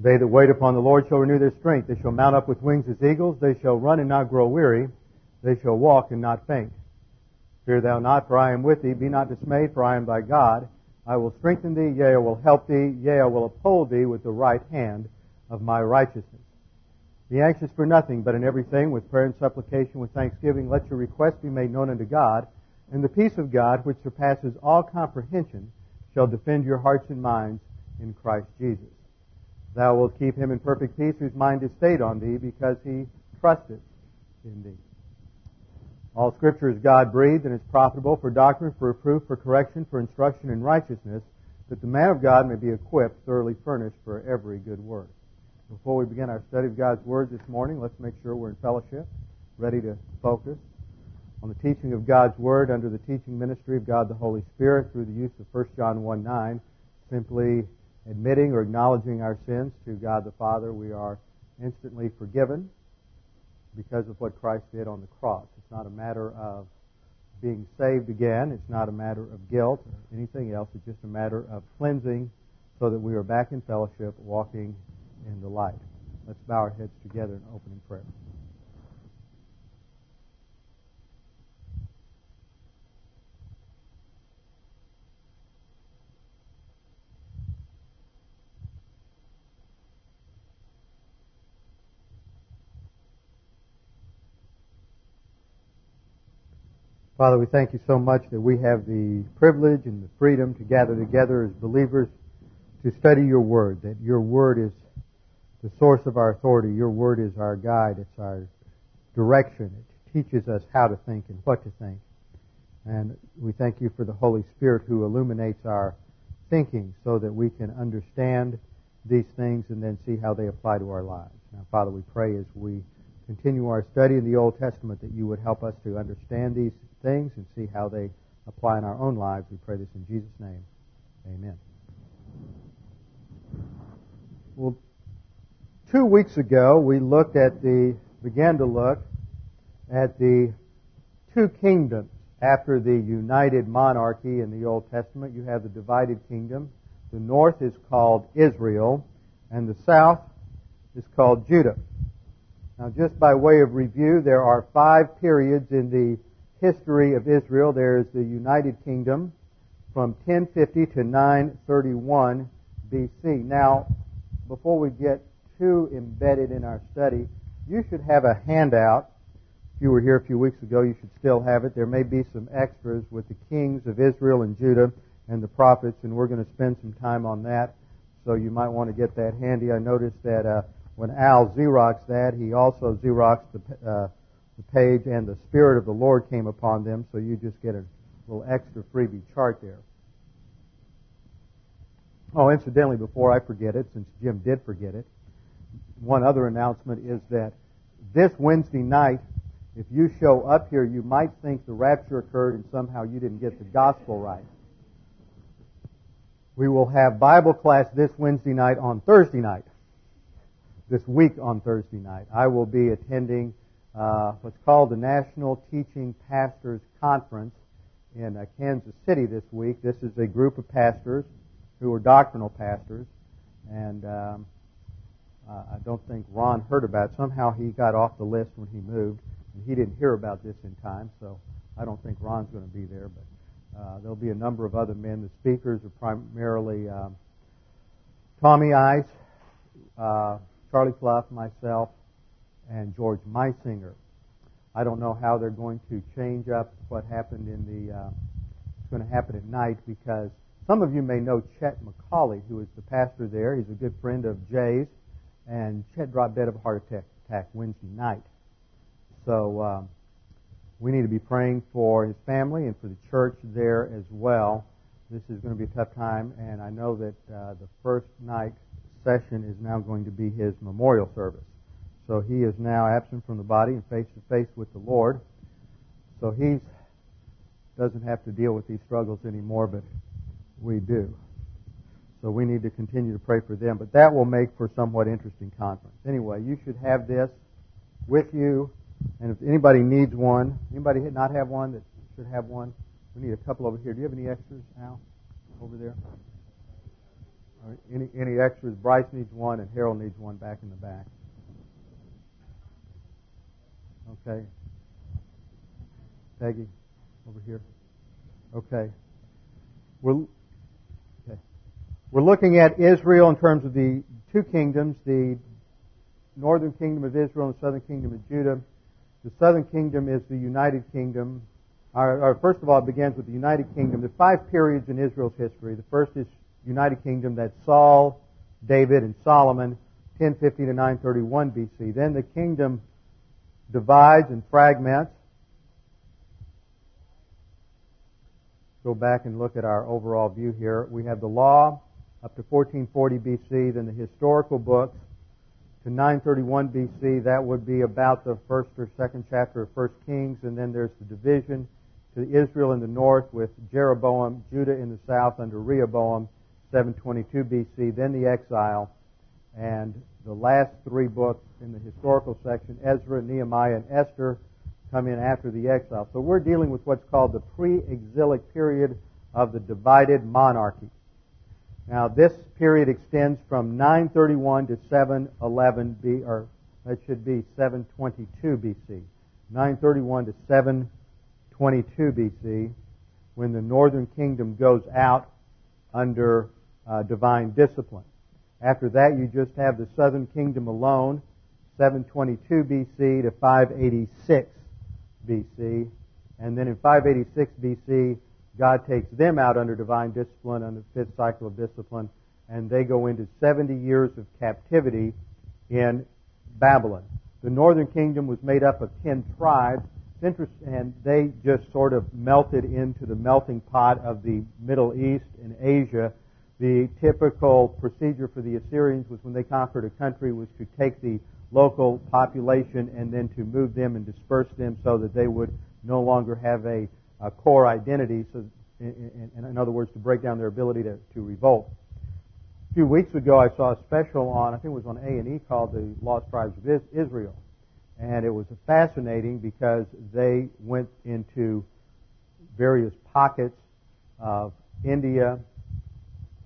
They that wait upon the Lord shall renew their strength. They shall mount up with wings as eagles. They shall run and not grow weary. They shall walk and not faint. Fear thou not, for I am with thee. Be not dismayed, for I am thy God. I will strengthen thee, yea, I will help thee, yea, I will uphold thee with the right hand of my righteousness. Be anxious for nothing, but in everything, with prayer and supplication, with thanksgiving, let your requests be made known unto God, and the peace of God, which surpasses all comprehension, shall defend your hearts and minds in Christ Jesus. Thou wilt keep him in perfect peace whose mind is stayed on thee, because he trusteth in thee. All scripture is God breathed and is profitable for doctrine, for reproof, for correction, for instruction in righteousness, that the man of God may be equipped, thoroughly furnished for every good work. Before we begin our study of God's Word this morning, let's make sure we're in fellowship, ready to focus on the teaching of God's Word under the teaching ministry of God the Holy Spirit through the use of 1 John 1 9, simply admitting or acknowledging our sins to God the Father, we are instantly forgiven because of what Christ did on the cross. It's not a matter of being saved again. It's not a matter of guilt or anything else. It's just a matter of cleansing so that we are back in fellowship, walking in the light. Let's bow our heads together in opening prayer. Father, we thank you so much that we have the privilege and the freedom to gather together as believers to study your word, that your word is the source of our authority. Your word is our guide. It's our direction. It teaches us how to think and what to think. And we thank you for the Holy Spirit who illuminates our thinking so that we can understand these things and then see how they apply to our lives. Now, Father, we pray as we continue our study in the Old Testament that you would help us to understand these things and see how they apply in our own lives. We pray this in Jesus' name. Amen. Well, two weeks ago we looked at the, began to look at the two kingdoms after the united monarchy in the Old Testament. You have the divided kingdom. The north is called Israel, and the south is called Judah. Now, just by way of review, there are five periods in the history of Israel. There is the United Kingdom from 1050 to 931 BC. Now, before we get too embedded in our study, you should have a handout. If you were here a few weeks ago, you should still have it. There may be some extras with the kings of Israel and Judah and the prophets, and we're going to spend some time on that. So you might want to get that handy. I noticed that uh, when Al Xeroxed that, he also Xeroxed the uh, the page, and the Spirit of the Lord came upon them, so you just get a little extra freebie chart there. Oh, incidentally, before I forget it, since Jim did forget it, one other announcement is that this Wednesday night, if you show up here, you might think the rapture occurred and somehow you didn't get the gospel right. We will have Bible class this Wednesday night on Thursday night. This week on Thursday night. I will be attending uh, what's called the National Teaching Pastors Conference in uh, Kansas City this week. This is a group of pastors who are doctrinal pastors, and um, uh, I don't think Ron heard about it. Somehow he got off the list when he moved, and he didn't hear about this in time, so I don't think Ron's going to be there. But uh, there'll be a number of other men. The speakers are primarily um, Tommy Ice, uh, Charlie Clough, myself, and George Meisinger. I don't know how they're going to change up what happened in the. Uh, it's going to happen at night because some of you may know Chet McCauley, who is the pastor there. He's a good friend of Jay's, and Chet dropped dead of a heart attack, attack Wednesday night. So um, we need to be praying for his family and for the church there as well. This is going to be a tough time, and I know that uh, the first night session is now going to be his memorial service. So he is now absent from the body and face to face with the Lord. So he doesn't have to deal with these struggles anymore, but we do. So we need to continue to pray for them. But that will make for somewhat interesting conference. Anyway, you should have this with you. And if anybody needs one, anybody not have one that should have one, we need a couple over here. Do you have any extras, Al, over there? Any, any extras? Bryce needs one, and Harold needs one back in the back. Okay. Peggy, over here. Okay. We're, okay. We're looking at Israel in terms of the two kingdoms, the northern kingdom of Israel and the southern kingdom of Judah. The southern kingdom is the United Kingdom. Our, our, first of all, it begins with the United Kingdom. There are five periods in Israel's history. The first is United Kingdom. That's Saul, David, and Solomon, 1050 to 931 BC. Then the kingdom divides and fragments. Go back and look at our overall view here. We have the law up to 1440 BC, then the historical books to 931 BC. That would be about the first or second chapter of First Kings, and then there's the division to Israel in the north with Jeroboam, Judah in the south under Rehoboam, 722 BC, then the exile, and the last three books in the historical section, Ezra, Nehemiah, and Esther, come in after the exile. So we're dealing with what's called the pre-exilic period of the divided monarchy. Now this period extends from 931 to 711 B, or that should be 722 BC. 931 to 722 BC, when the northern kingdom goes out under uh, divine discipline. After that, you just have the southern kingdom alone, 722 BC to 586 BC. And then in 586 BC, God takes them out under divine discipline, under the fifth cycle of discipline, and they go into 70 years of captivity in Babylon. The northern kingdom was made up of 10 tribes, and they just sort of melted into the melting pot of the Middle East and Asia the typical procedure for the Assyrians was when they conquered a country was to take the local population and then to move them and disperse them so that they would no longer have a, a core identity. So, in, in, in, other words, to break down their ability to, to revolt. A few weeks ago, I saw a special on I think it was on A and E called "The Lost Tribes of Israel," and it was fascinating because they went into various pockets of India,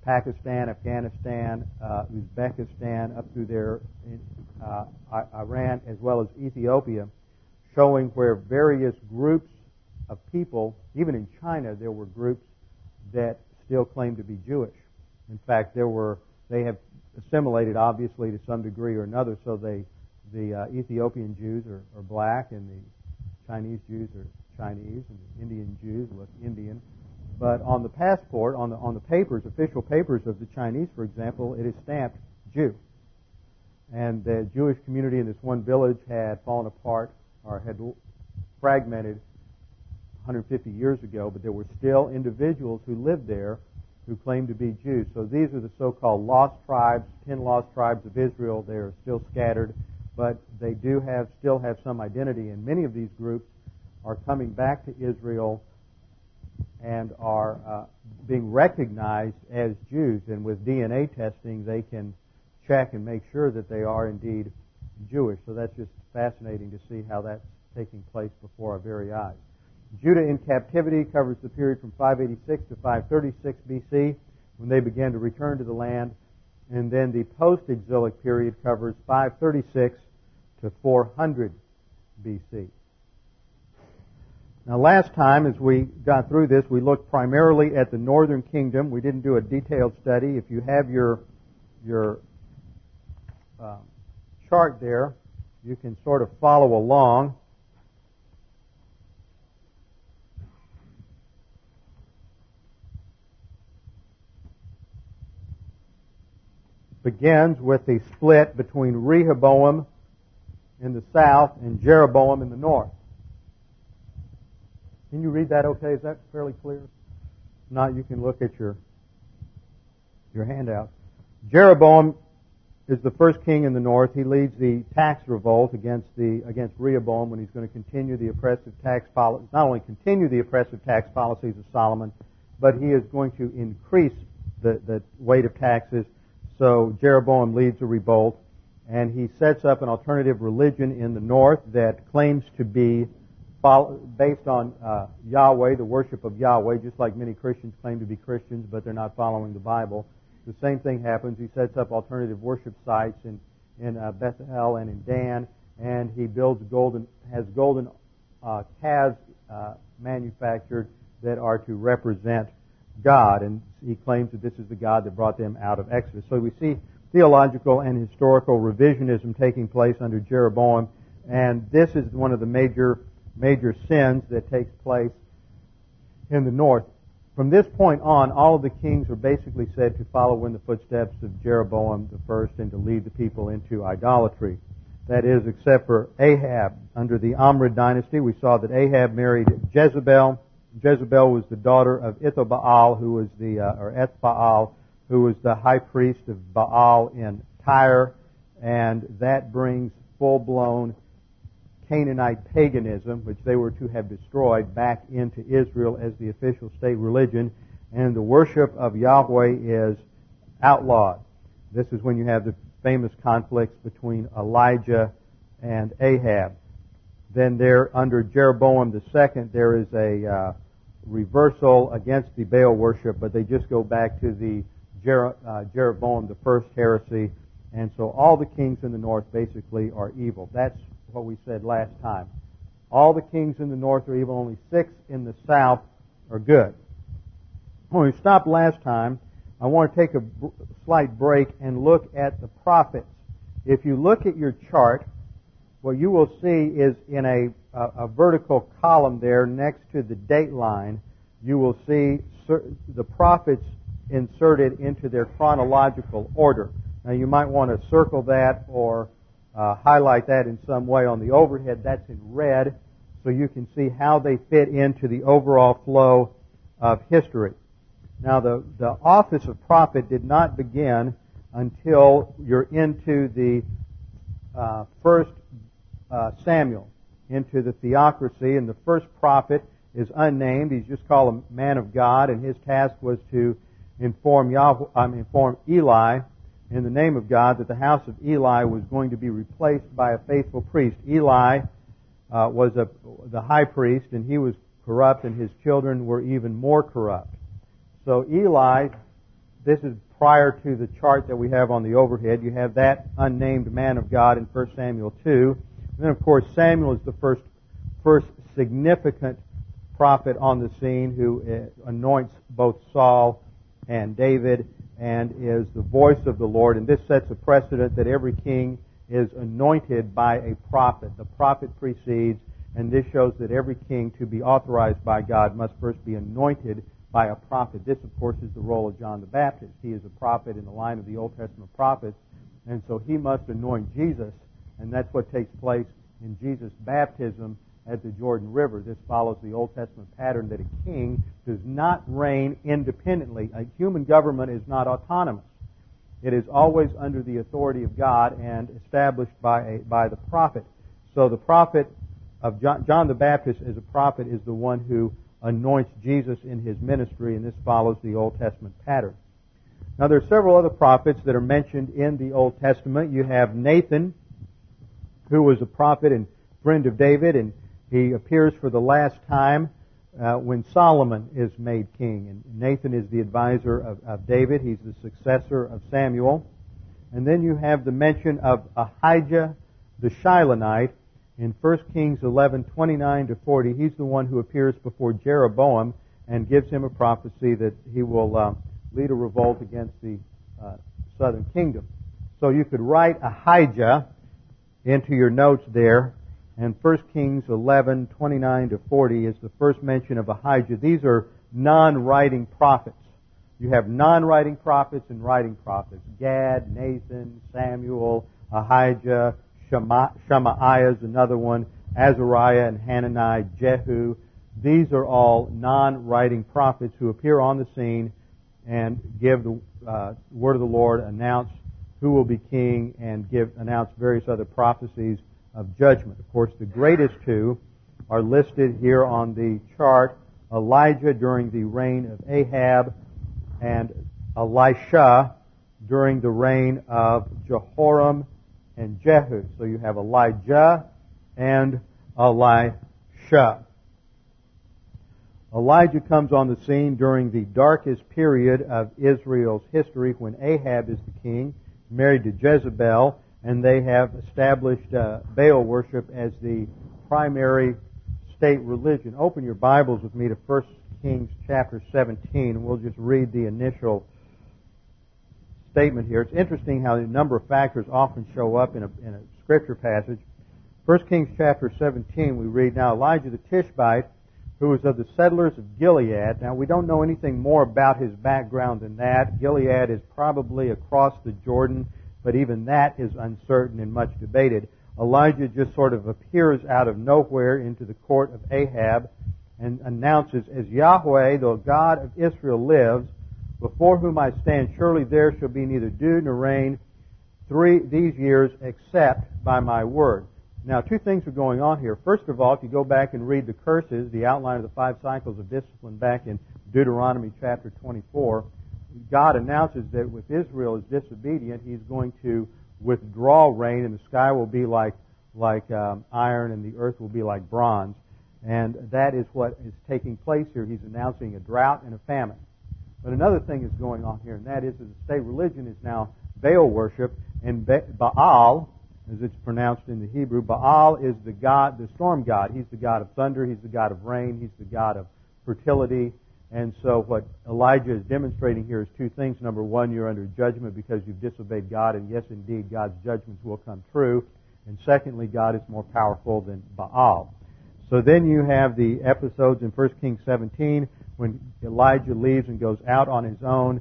Pakistan, Afghanistan, uh, Uzbekistan, up through there, uh, Iran, as well as Ethiopia, showing where various groups of people, even in China, there were groups that still claimed to be Jewish. In fact, there were they have assimilated obviously to some degree or another. So they the uh, Ethiopian Jews are, are black, and the Chinese Jews are Chinese, and the Indian Jews look Indian. But on the passport, on the, on the papers, official papers of the Chinese, for example, it is stamped Jew. And the Jewish community in this one village had fallen apart or had fragmented 150 years ago, but there were still individuals who lived there who claimed to be Jews. So these are the so-called lost tribes, ten lost tribes of Israel. They are still scattered, but they do have still have some identity. And many of these groups are coming back to Israel and are uh, being recognized as Jews. And with DNA testing, they can check and make sure that they are indeed Jewish. So that's just fascinating to see how that's taking place before our very eyes. Judah in captivity covers the period from 586 to 536 BC when they began to return to the land. And then the post-exilic period covers 536 to 400 BC. Now, last time, as we got through this, we looked primarily at the northern kingdom. We didn't do a detailed study. If you have your your uh, chart there, you can sort of follow along. Begins with the split between Rehoboam in the south and Jeroboam in the north. Can you read that okay? Is that fairly clear? If not, you can look at your, your handout. Jeroboam is the first king in the north. He leads the tax revolt against the against Rehoboam when he's going to continue the oppressive tax policy. Not only continue the oppressive tax policies of Solomon, but he is going to increase the, the weight of taxes. So Jeroboam leads a revolt, and he sets up an alternative religion in the north that claims to be based on uh, Yahweh, the worship of Yahweh, just like many Christians claim to be Christians, but they're not following the Bible. The same thing happens. He sets up alternative worship sites in in uh, Bethel and in Dan, and he builds golden has golden uh, calves uh, manufactured that are to represent God, and he claims that this is the God that brought them out of Exodus. So we see theological and historical revisionism taking place under Jeroboam, and this is one of the major major sins that takes place in the north. From this point on, all of the kings are basically said to follow in the footsteps of Jeroboam the first and to lead the people into idolatry. That is, except for Ahab. Under the Omrid dynasty, we saw that Ahab married Jezebel. Jezebel was the daughter of Ithobaal, who was the, uh, or Ethbaal, who was the high priest of Baal in Tyre, and that brings full-blown Canaanite paganism, which they were to have destroyed, back into Israel as the official state religion, and the worship of Yahweh is outlawed. This is when you have the famous conflicts between Elijah and Ahab. Then there, under Jeroboam II, there is a uh, reversal against the Baal worship, but they just go back to the Jer- uh, Jeroboam I heresy, and so all the kings in the north basically are evil. That's what we said last time. All the kings in the north are evil, only six in the south are good. When we stopped last time, I want to take a slight break and look at the prophets. If you look at your chart, what you will see is in a, a, a vertical column there next to the date line, you will see the prophets inserted into their chronological order. Now you might want to circle that or uh, highlight that in some way on the overhead. That's in red, so you can see how they fit into the overall flow of history. Now, the, the office of prophet did not begin until you're into the uh, first uh, Samuel, into the theocracy, and the first prophet is unnamed. He's just called a man of God, and his task was to inform Yahweh, inform Eli in the name of God that the house of Eli was going to be replaced by a faithful priest. Eli uh, was a, the high priest, and he was corrupt, and his children were even more corrupt. So Eli, this is prior to the chart that we have on the overhead. You have that unnamed man of God in 1 Samuel 2. And then, of course, Samuel is the first, first significant prophet on the scene who uh, anoints both Saul and David and is the voice of the Lord. And this sets a precedent that every king is anointed by a prophet. The prophet precedes, and this shows that every king to be authorized by God must first be anointed by a prophet. This, of course, is the role of John the Baptist. He is a prophet in the line of the Old Testament prophets, and so he must anoint Jesus, and that's what takes place in Jesus' baptism at the Jordan River. This follows the Old Testament pattern that a king does not reign independently. A human government is not autonomous. It is always under the authority of God and established by, a, by the prophet. So the prophet of John, John the Baptist as a prophet is the one who anoints Jesus in his ministry, and this follows the Old Testament pattern. Now there are several other prophets that are mentioned in the Old Testament. You have Nathan, who was a prophet and friend of David, and he appears for the last time uh, when Solomon is made king. And Nathan is the advisor of, of David. He's the successor of Samuel. And then you have the mention of Ahijah the Shilonite in 1 Kings 11, 29 to 40. He's the one who appears before Jeroboam and gives him a prophecy that he will uh, lead a revolt against the uh, southern kingdom. So you could write Ahijah into your notes there and 1 Kings 11, 29 to 40 is the first mention of Ahijah. These are non-writing prophets. You have non-writing prophets and writing prophets. Gad, Nathan, Samuel, Ahijah, Shemaiah is another one, Azariah and Hanani, Jehu. These are all non-writing prophets who appear on the scene and give the uh, word of the Lord, announce who will be king and give announce various other prophecies of judgment. Of course, the greatest two are listed here on the chart. Elijah during the reign of Ahab and Elisha during the reign of Jehoram and Jehu. So you have Elijah and Elisha. Elijah comes on the scene during the darkest period of Israel's history when Ahab is the king, married to Jezebel, and they have established uh, Baal worship as the primary state religion. Open your Bibles with me to 1 Kings chapter 17, and we'll just read the initial statement here. It's interesting how a number of factors often show up in a, in a scripture passage. 1 Kings chapter 17, we read, Now Elijah the Tishbite, who was of the settlers of Gilead. Now, we don't know anything more about his background than that. Gilead is probably across the Jordan, but even that is uncertain and much debated. Elijah just sort of appears out of nowhere into the court of Ahab and announces, As Yahweh, the God of Israel, lives, before whom I stand, surely there shall be neither dew nor rain three these years except by my word. Now, two things are going on here. First of all, if you go back and read the curses, the outline of the five cycles of discipline back in Deuteronomy chapter 24, God announces that if Israel is disobedient, He's going to withdraw rain, and the sky will be like like um, iron, and the earth will be like bronze. And that is what is taking place here. He's announcing a drought and a famine. But another thing is going on here, and that is that the state religion is now Baal worship, and Baal as it's pronounced in the Hebrew. Baal is the god, the storm god. He's the god of thunder. He's the god of rain. He's the god of fertility. And so what Elijah is demonstrating here is two things. Number one, you're under judgment because you've disobeyed God, and yes, indeed, God's judgments will come true. And secondly, God is more powerful than Baal. So then you have the episodes in 1 Kings 17 when Elijah leaves and goes out on his own,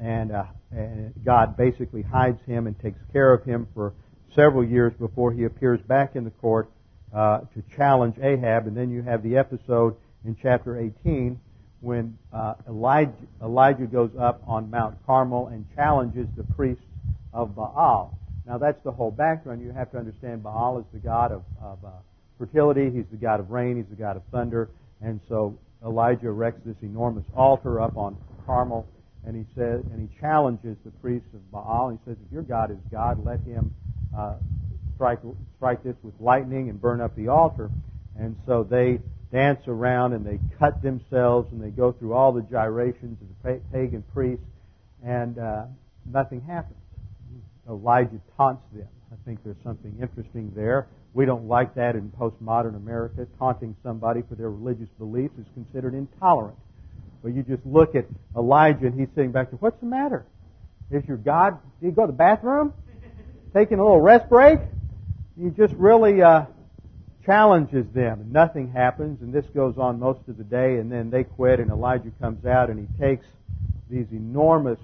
and, uh, and God basically hides him and takes care of him for several years before he appears back in the court uh, to challenge Ahab. And then you have the episode in chapter 18 when uh, Elijah, Elijah goes up on Mount Carmel and challenges the priests of Baal. Now that's the whole background. You have to understand Baal is the god of, of uh, fertility. He's the god of rain. He's the god of thunder. And so Elijah erects this enormous altar up on Carmel, and he says, and he challenges the priests of Baal. He says, if your God is God, let him uh, strike, strike this with lightning and burn up the altar. And so they dance around and they cut themselves and they go through all the gyrations of the pagan priests, and uh, nothing happens. Elijah taunts them. I think there's something interesting there. We don't like that in postmodern America. Taunting somebody for their religious beliefs is considered intolerant. But you just look at Elijah and he's sitting back there, what's the matter? Is your God, did he go to the bathroom? taking a little rest break. You just really uh, challenges them. Nothing happens, and this goes on most of the day, and then they quit, and Elijah comes out and he takes these enormous,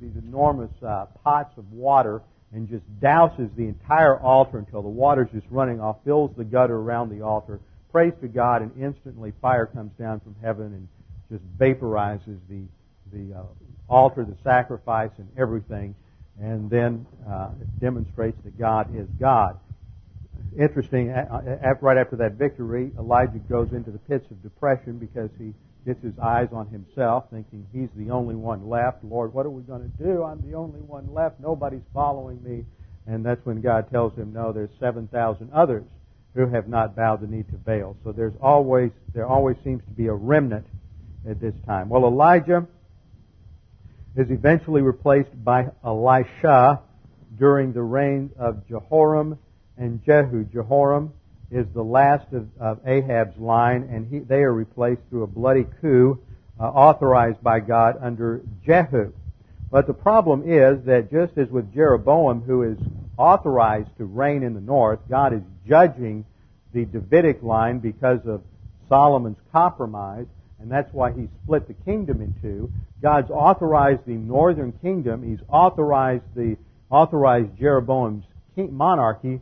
these enormous uh, pots of water and just douses the entire altar until the water's just running off, fills the gutter around the altar, prays to God, and instantly fire comes down from heaven and just vaporizes the the uh, altar, the sacrifice, and everything and then uh, demonstrates that God is God. Interesting, right after that victory, Elijah goes into the pits of depression because he gets his eyes on himself, thinking he's the only one left. Lord, what are we going to do? I'm the only one left. Nobody's following me. And that's when God tells him, no, there's 7,000 others who have not bowed the knee to Baal. So there's always, there always seems to be a remnant at this time. Well, Elijah is eventually replaced by Elisha during the reign of Jehoram and Jehu. Jehoram is the last of, of Ahab's line, and he, they are replaced through a bloody coup uh, authorized by God under Jehu. But the problem is that just as with Jeroboam, who is authorized to reign in the north, God is judging the Davidic line because of Solomon's compromise and that's why he split the kingdom in two. God's authorized the northern kingdom. He's authorized the authorized Jeroboam's monarchy.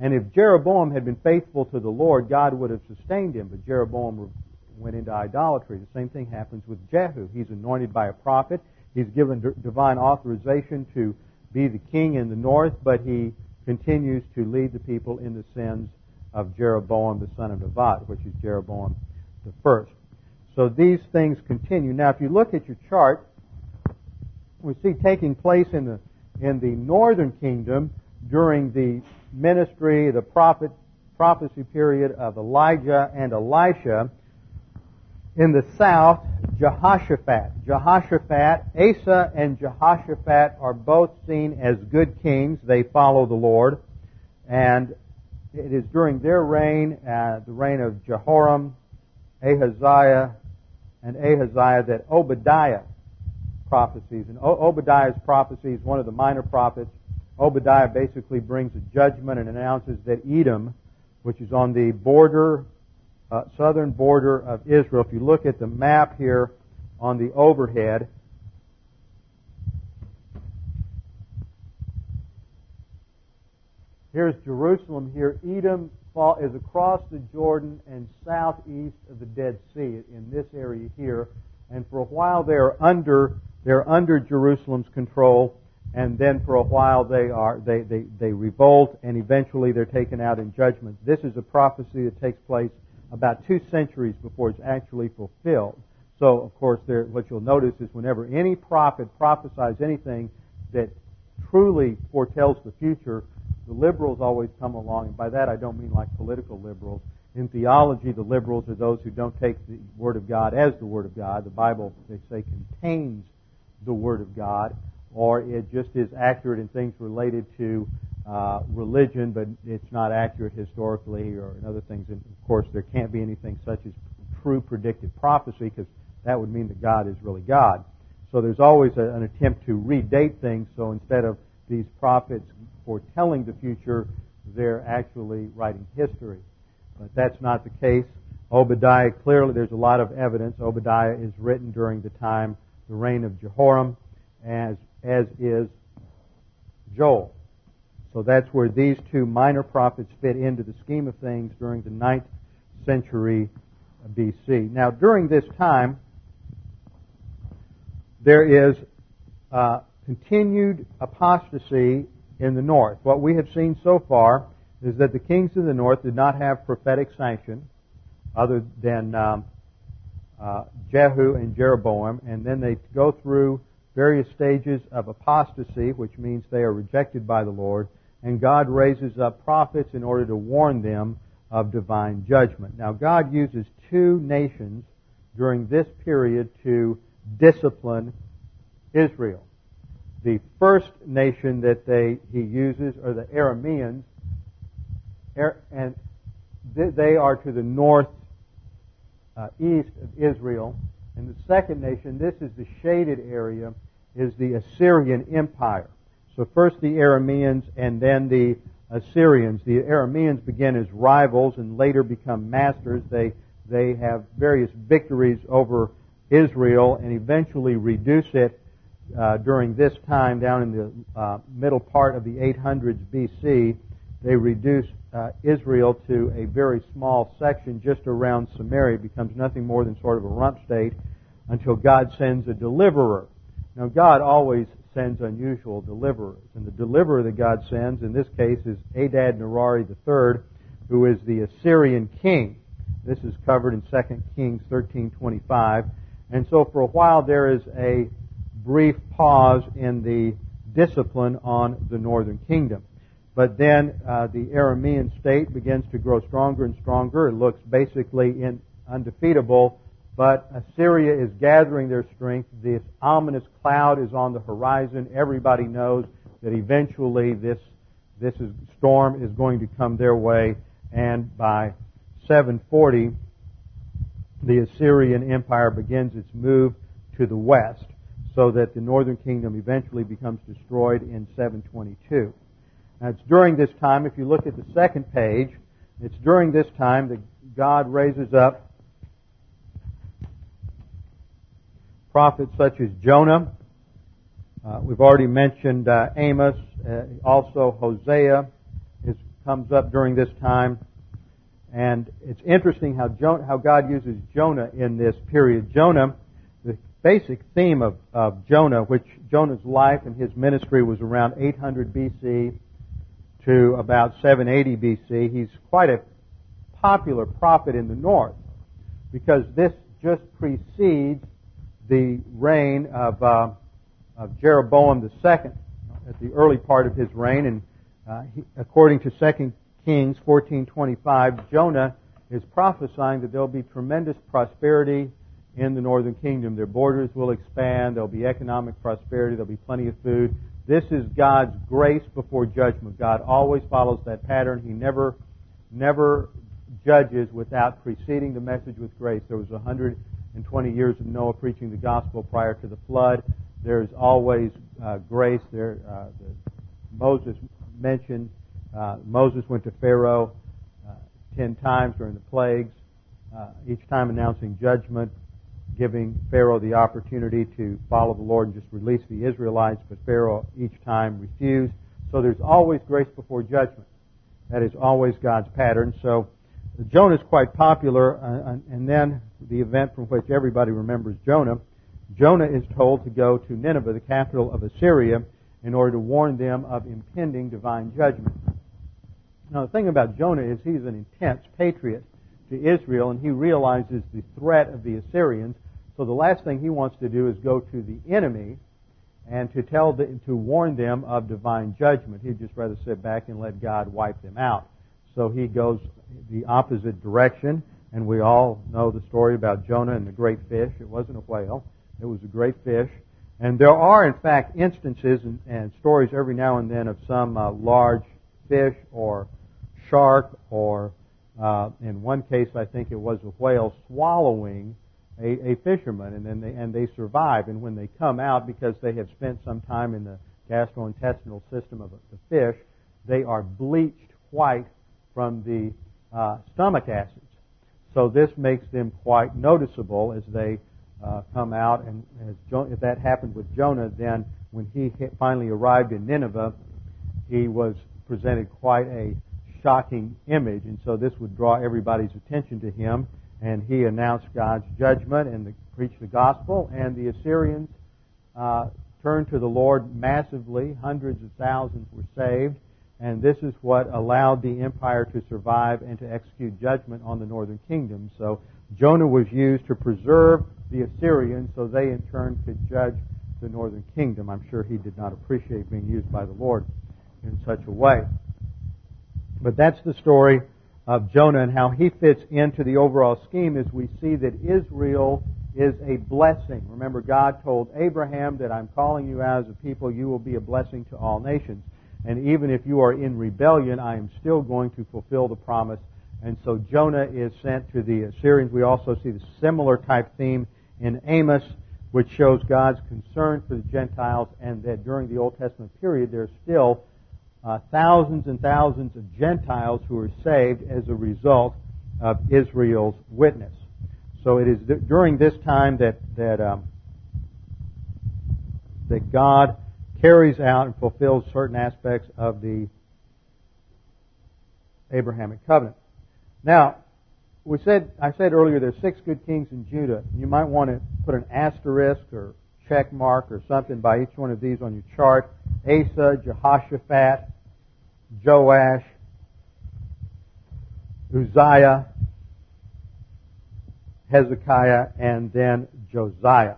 And if Jeroboam had been faithful to the Lord, God would have sustained him. But Jeroboam went into idolatry. The same thing happens with Jehu. He's anointed by a prophet. He's given divine authorization to be the king in the north, but he continues to lead the people in the sins of Jeroboam the son of Nebat, which is Jeroboam the first. So these things continue. Now, if you look at your chart, we see taking place in the in the northern kingdom during the ministry, the prophet prophecy period of Elijah and Elisha. In the south, Jehoshaphat. Jehoshaphat, Asa and Jehoshaphat are both seen as good kings. They follow the Lord. And it is during their reign, uh, the reign of Jehoram, Ahaziah, and Ahaziah, that Obadiah prophecies. And Obadiah's prophecy is one of the minor prophets. Obadiah basically brings a judgment and announces that Edom, which is on the border uh, southern border of Israel. If you look at the map here on the overhead, here's Jerusalem here. Edom is across the Jordan and southeast of the Dead Sea in this area here. And for a while they're under they're under Jerusalem's control, and then for a while they are they, they, they revolt and eventually they're taken out in judgment. This is a prophecy that takes place about two centuries before it's actually fulfilled. So, of course, there, what you'll notice is whenever any prophet prophesies anything that truly foretells the future, the liberals always come along, and by that I don't mean like political liberals. In theology, the liberals are those who don't take the Word of God as the Word of God. The Bible, they say, contains the Word of God, or it just is accurate in things related to uh, religion, but it's not accurate historically or in other things. And of course, there can't be anything such as true predictive prophecy because that would mean that God is really God. So there's always a, an attempt to redate things. So instead of these prophets foretelling the future, they're actually writing history. But that's not the case. Obadiah, clearly there's a lot of evidence. Obadiah is written during the time, the reign of Jehoram, as, as is Joel. So that's where these two minor prophets fit into the scheme of things during the ninth century BC. Now, during this time, there is uh, continued apostasy in the north. What we have seen so far is that the kings of the north did not have prophetic sanction other than um, uh, Jehu and Jeroboam, and then they go through various stages of apostasy, which means they are rejected by the Lord, and God raises up prophets in order to warn them of divine judgment. Now, God uses two nations during this period to discipline Israel. The first nation that they, he uses are the Arameans, and they are to the north uh, east of Israel. And the second nation, this is the shaded area, is the Assyrian Empire. So first the Arameans and then the Assyrians. The Arameans begin as rivals and later become masters. They, they have various victories over Israel and eventually reduce it uh, during this time down in the uh, middle part of the 800s BC. They reduce uh, Israel to a very small section just around Samaria. It becomes nothing more than sort of a rump state until God sends a deliverer. Now, God always sends unusual deliverers. And the deliverer that God sends, in this case, is Adad Nirari III, who is the Assyrian king. This is covered in 2 Kings 13.25. And so for a while there is a brief pause in the discipline on the northern kingdom. But then uh, the Aramean state begins to grow stronger and stronger. It looks basically in, undefeatable but Assyria is gathering their strength. This ominous cloud is on the horizon. Everybody knows that eventually this, this is, storm is going to come their way. And by 740, the Assyrian Empire begins its move to the west so that the northern kingdom eventually becomes destroyed in 722. Now it's during this time, if you look at the second page, it's during this time that God raises up prophets such as Jonah. Uh, we've already mentioned uh, Amos. Uh, also, Hosea is, comes up during this time. And it's interesting how, how God uses Jonah in this period. Jonah, the basic theme of, of Jonah, which Jonah's life and his ministry was around 800 BC to about 780 BC. He's quite a popular prophet in the north because this just precedes the reign of, uh, of Jeroboam II at the early part of his reign. And uh, he, according to 2 Kings 14:25, Jonah is prophesying that there'll be tremendous prosperity in the northern kingdom. Their borders will expand. There'll be economic prosperity. There'll be plenty of food. This is God's grace before judgment. God always follows that pattern. He never, never judges without preceding the message with grace. There was 120 years of Noah preaching the gospel prior to the flood. There's always uh, grace. There, uh, the, Moses mentioned uh, Moses went to Pharaoh uh, ten times during the plagues, uh, each time announcing judgment giving Pharaoh the opportunity to follow the Lord and just release the Israelites, but Pharaoh each time refused. So there's always grace before judgment. That is always God's pattern. So Jonah is quite popular, uh, and then the event from which everybody remembers Jonah. Jonah is told to go to Nineveh, the capital of Assyria, in order to warn them of impending divine judgment. Now, the thing about Jonah is he's an intense patriot to Israel, and he realizes the threat of the Assyrians, so the last thing he wants to do is go to the enemy and to tell the, to warn them of divine judgment. He'd just rather sit back and let God wipe them out. So he goes the opposite direction, and we all know the story about Jonah and the great fish. It wasn't a whale; it was a great fish. And there are, in fact, instances and, and stories every now and then of some uh, large fish or shark, or uh, in one case, I think it was a whale swallowing a, a fisherman, and then they and they survive. And when they come out, because they have spent some time in the gastrointestinal system of the fish, they are bleached white from the uh, stomach acids. So this makes them quite noticeable as they uh, come out. And jo- if that happened with Jonah, then when he finally arrived in Nineveh, he was presented quite a shocking image, and so this would draw everybody's attention to him and he announced God's judgment and the, preached the gospel, and the Assyrians uh, turned to the Lord massively. Hundreds of thousands were saved, and this is what allowed the empire to survive and to execute judgment on the northern kingdom. So Jonah was used to preserve the Assyrians so they in turn could judge the northern kingdom. I'm sure he did not appreciate being used by the Lord in such a way. But that's the story of Jonah and how he fits into the overall scheme is we see that Israel is a blessing. Remember, God told Abraham that I'm calling you out as a people, you will be a blessing to all nations. And even if you are in rebellion, I am still going to fulfill the promise. And so Jonah is sent to the Assyrians. We also see the similar type theme in Amos, which shows God's concern for the Gentiles and that during the Old Testament period, there are still uh, thousands and thousands of Gentiles who are saved as a result of Israel's witness. So it is th- during this time that that um, that God carries out and fulfills certain aspects of the Abrahamic covenant. Now, we said I said earlier there's six good kings in Judah. You might want to put an asterisk or check mark or something by each one of these on your chart. Asa, Jehoshaphat, Joash, Uzziah, Hezekiah, and then Josiah.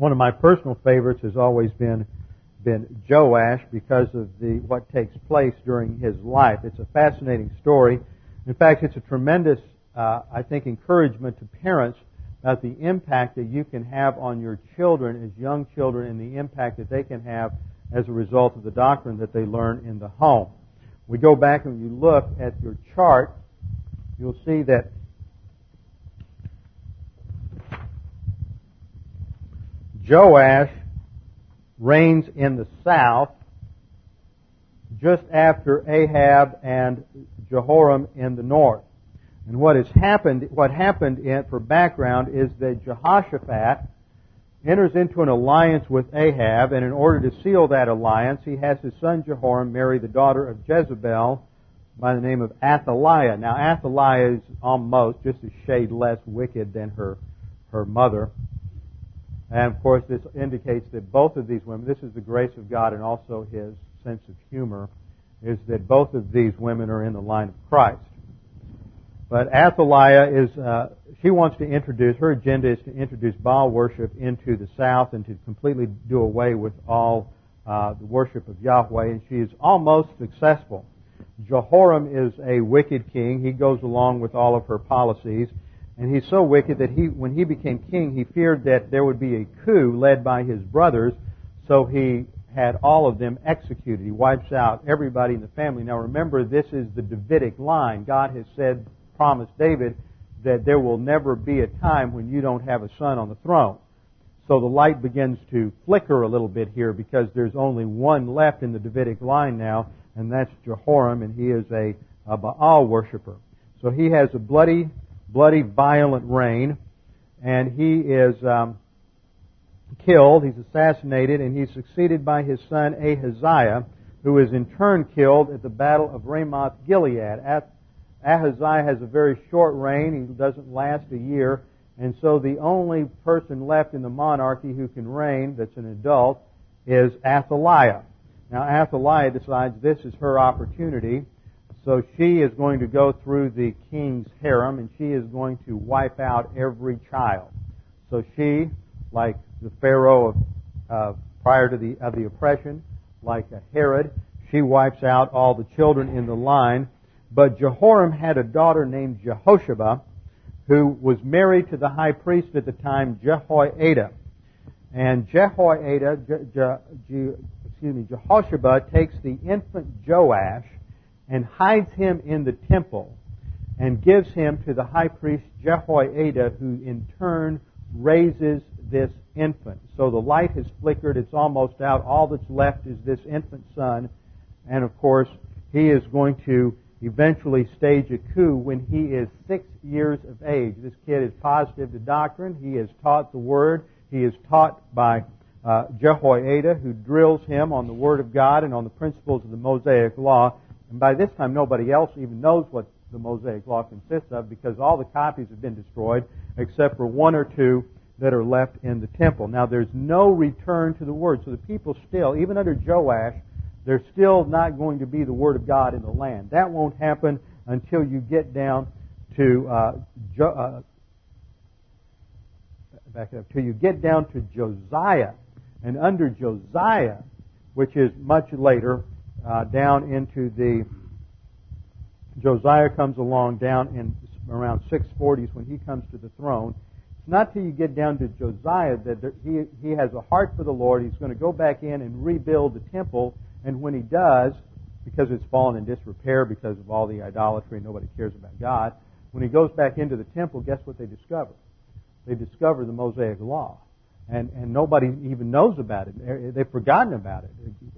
One of my personal favorites has always been been Joash because of the what takes place during his life. It's a fascinating story. In fact, it's a tremendous, uh, I think, encouragement to parents about the impact that you can have on your children as young children and the impact that they can have as a result of the doctrine that they learn in the home. We go back and you look at your chart, you'll see that Joash reigns in the south just after Ahab and Jehoram in the north. And what has happened, what happened in, for background is that Jehoshaphat enters into an alliance with Ahab, and in order to seal that alliance, he has his son Jehoram marry the daughter of Jezebel by the name of Athaliah. Now, Athaliah is almost just a shade less wicked than her her mother. And of course, this indicates that both of these women, this is the grace of God and also his sense of humor, is that both of these women are in the line of Christ. But Athaliah is, uh, she wants to introduce, her agenda is to introduce Baal worship into the south and to completely do away with all uh, the worship of Yahweh, and she is almost successful. Jehoram is a wicked king. He goes along with all of her policies. And he's so wicked that he, when he became king, he feared that there would be a coup led by his brothers, so he had all of them executed. He wipes out everybody in the family. Now remember, this is the Davidic line. God has said, promised David, that there will never be a time when you don't have a son on the throne. So the light begins to flicker a little bit here because there's only one left in the Davidic line now, and that's Jehoram, and he is a, a Baal worshiper. So he has a bloody bloody, violent reign, and he is um, killed. He's assassinated, and he's succeeded by his son Ahaziah, who is in turn killed at the Battle of Ramoth Gilead. Ahaziah has a very short reign; he doesn't last a year, and so the only person left in the monarchy who can reign, that's an adult, is Athaliah. Now Athaliah decides this is her opportunity so she is going to go through the king's harem and she is going to wipe out every child. So she, like the Pharaoh of, uh, prior to the, of the oppression, like a Herod, she wipes out all the children in the line. But Jehoram had a daughter named Jehosheba who was married to the high priest at the time, Jehoiada. And Jehoiada, Je, Je, Je, excuse me, Jehosheba takes the infant Joash and hides him in the temple and gives him to the high priest Jehoiada, who in turn raises this infant. So the light has flickered, it's almost out. All that's left is this infant son. And of course, he is going to eventually stage a coup when he is six years of age. This kid is positive to doctrine. He is taught the Word. He is taught by uh, Jehoiada, who drills him on the Word of God and on the principles of the Mosaic Law. And by this time, nobody else even knows what the Mosaic Law consists of because all the copies have been destroyed except for one or two that are left in the temple. Now, there's no return to the Word. So the people still, even under Joash, there's still not going to be the Word of God in the land. That won't happen until you get down to uh, jo- uh, back up till you get down to Josiah, and under Josiah, which is much later, uh, down into the Josiah comes along down in around 640s when he comes to the throne. It's not till you get down to Josiah that there, he he has a heart for the Lord. He's going to go back in and rebuild the temple, and when he does, because it's fallen in disrepair because of all the idolatry, nobody cares about God. When he goes back into the temple, guess what they discover? They discover the Mosaic Law and, and nobody even knows about it. They've forgotten about it.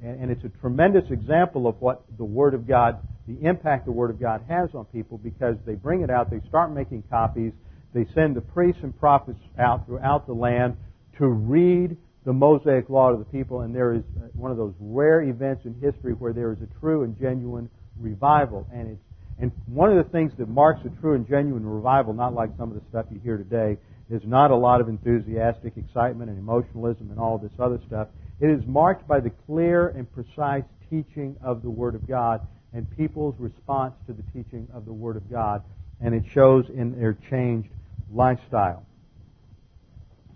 And it's a tremendous example of what the Word of God, the impact the Word of God has on people because they bring it out, they start making copies, they send the priests and prophets out throughout the land to read the Mosaic Law to the people, and there is one of those rare events in history where there is a true and genuine revival. And it's and one of the things that marks a true and genuine revival, not like some of the stuff you hear today, is not a lot of enthusiastic excitement and emotionalism and all this other stuff. It is marked by the clear and precise teaching of the Word of God and people's response to the teaching of the Word of God, and it shows in their changed lifestyle.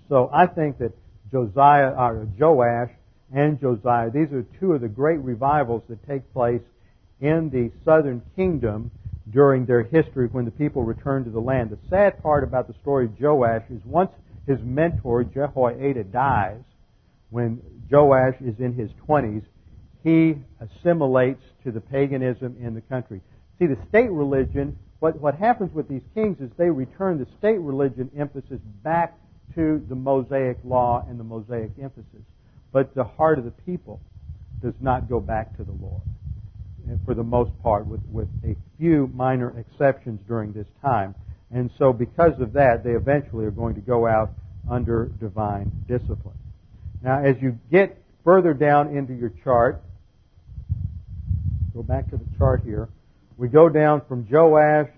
So I think that Josiah, or Joash and Josiah, these are two of the great revivals that take place in the southern kingdom during their history when the people returned to the land. The sad part about the story of Joash is once his mentor, Jehoiada, dies, when Joash is in his 20s, he assimilates to the paganism in the country. See, the state religion, what, what happens with these kings is they return the state religion emphasis back to the Mosaic law and the Mosaic emphasis. But the heart of the people does not go back to the Lord for the most part, with, with a few minor exceptions during this time. And so, because of that, they eventually are going to go out under divine discipline. Now, as you get further down into your chart, go back to the chart here. We go down from Joash,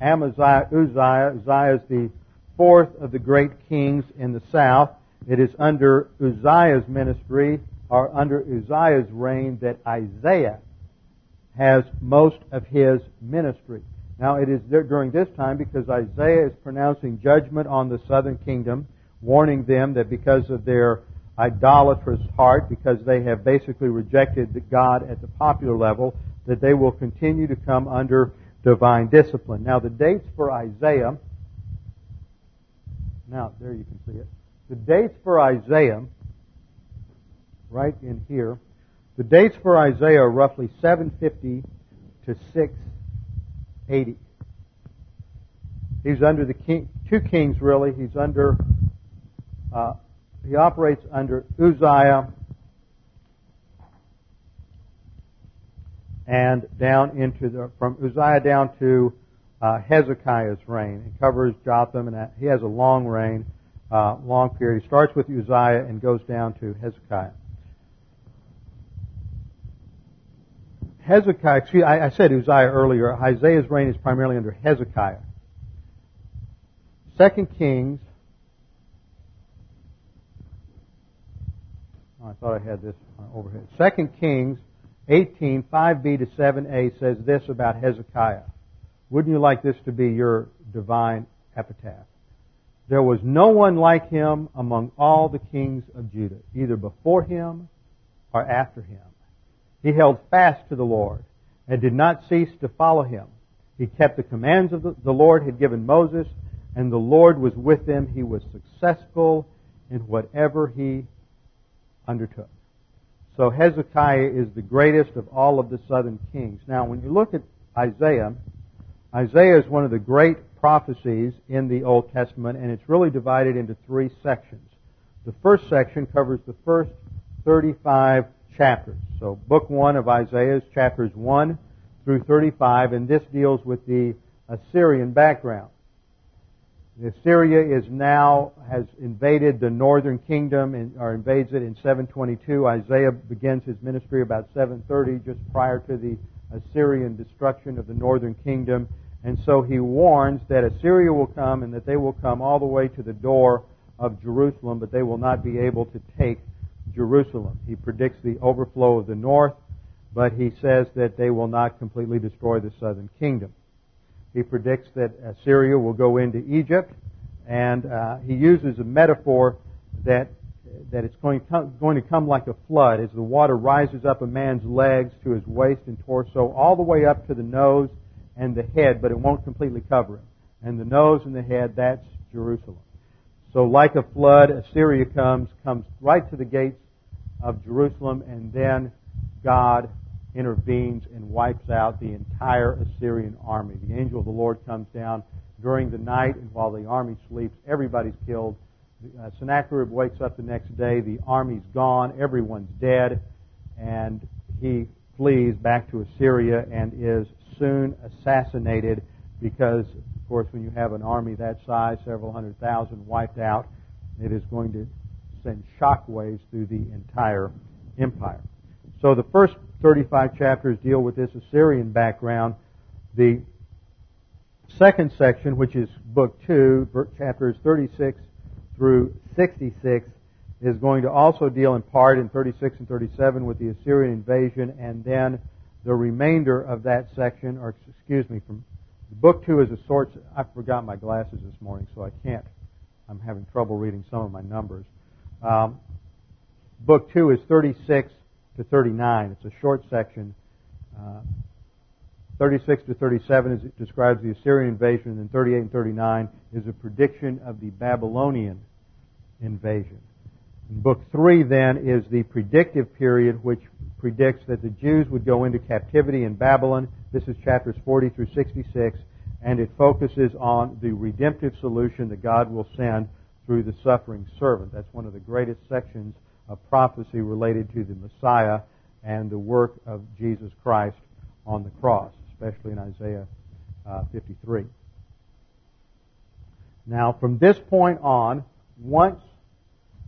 Amaziah, Uzziah. Uzziah is the fourth of the great kings in the south. It is under Uzziah's ministry, or under Uzziah's reign, that Isaiah has most of his ministry. Now, it is during this time because Isaiah is pronouncing judgment on the southern kingdom, warning them that because of their idolatrous heart, because they have basically rejected God at the popular level, that they will continue to come under divine discipline. Now, the dates for Isaiah, now, there you can see it. The dates for Isaiah, right in here, the dates for Isaiah are roughly 750 to 680. He's under the king, two kings really. He's under, uh, he operates under Uzziah and down into the, from Uzziah down to uh, Hezekiah's reign. It covers Jotham, and he has a long reign, uh, long period. He starts with Uzziah and goes down to Hezekiah. Hezekiah, excuse, I, I said Uzziah earlier. Isaiah's reign is primarily under Hezekiah. Second Kings. Oh, I thought I had this overhead. Second Kings 18, 5b to 7a says this about Hezekiah. Wouldn't you like this to be your divine epitaph? There was no one like him among all the kings of Judah, either before him or after him. He held fast to the Lord and did not cease to follow him. He kept the commands of the, the Lord had given Moses, and the Lord was with him. He was successful in whatever he undertook. So Hezekiah is the greatest of all of the southern kings. Now, when you look at Isaiah, Isaiah is one of the great prophecies in the Old Testament, and it's really divided into three sections. The first section covers the first 35 chapters. So, book 1 of Isaiah is chapters 1 through 35, and this deals with the Assyrian background. Assyria is now has invaded the northern kingdom and, or invades it in 722. Isaiah begins his ministry about 730, just prior to the Assyrian destruction of the northern kingdom. And so he warns that Assyria will come and that they will come all the way to the door of Jerusalem, but they will not be able to take Jerusalem. He predicts the overflow of the north, but he says that they will not completely destroy the southern kingdom. He predicts that Assyria will go into Egypt, and uh, he uses a metaphor that that it's going to, going to come like a flood as the water rises up a man's legs to his waist and torso, all the way up to the nose and the head, but it won't completely cover him. And the nose and the head, that's Jerusalem. So like a flood, Assyria comes, comes right to the gates of Jerusalem, and then God intervenes and wipes out the entire Assyrian army. The angel of the Lord comes down during the night, and while the army sleeps, everybody's killed. Uh, Sennacherib wakes up the next day, the army's gone, everyone's dead, and he flees back to Assyria and is soon assassinated because, of course, when you have an army that size, several hundred thousand wiped out, it is going to send shockwaves through the entire empire. So the first 35 chapters deal with this Assyrian background. The second section, which is book 2, chapters 36 through 66, is going to also deal in part in 36 and 37 with the Assyrian invasion, and then the remainder of that section, or excuse me, from book 2 is a sort. I forgot my glasses this morning, so I can't. I'm having trouble reading some of my numbers. Um, book 2 is 36 to 39. It's a short section. Uh, 36 to 37 is, describes the Assyrian invasion, and 38 and 39 is a prediction of the Babylonian invasion. And book 3 then is the predictive period which predicts that the Jews would go into captivity in Babylon. This is chapters 40 through 66, and it focuses on the redemptive solution that God will send through the suffering servant. That's one of the greatest sections of prophecy related to the Messiah and the work of Jesus Christ on the cross, especially in Isaiah uh, 53. Now, from this point on, once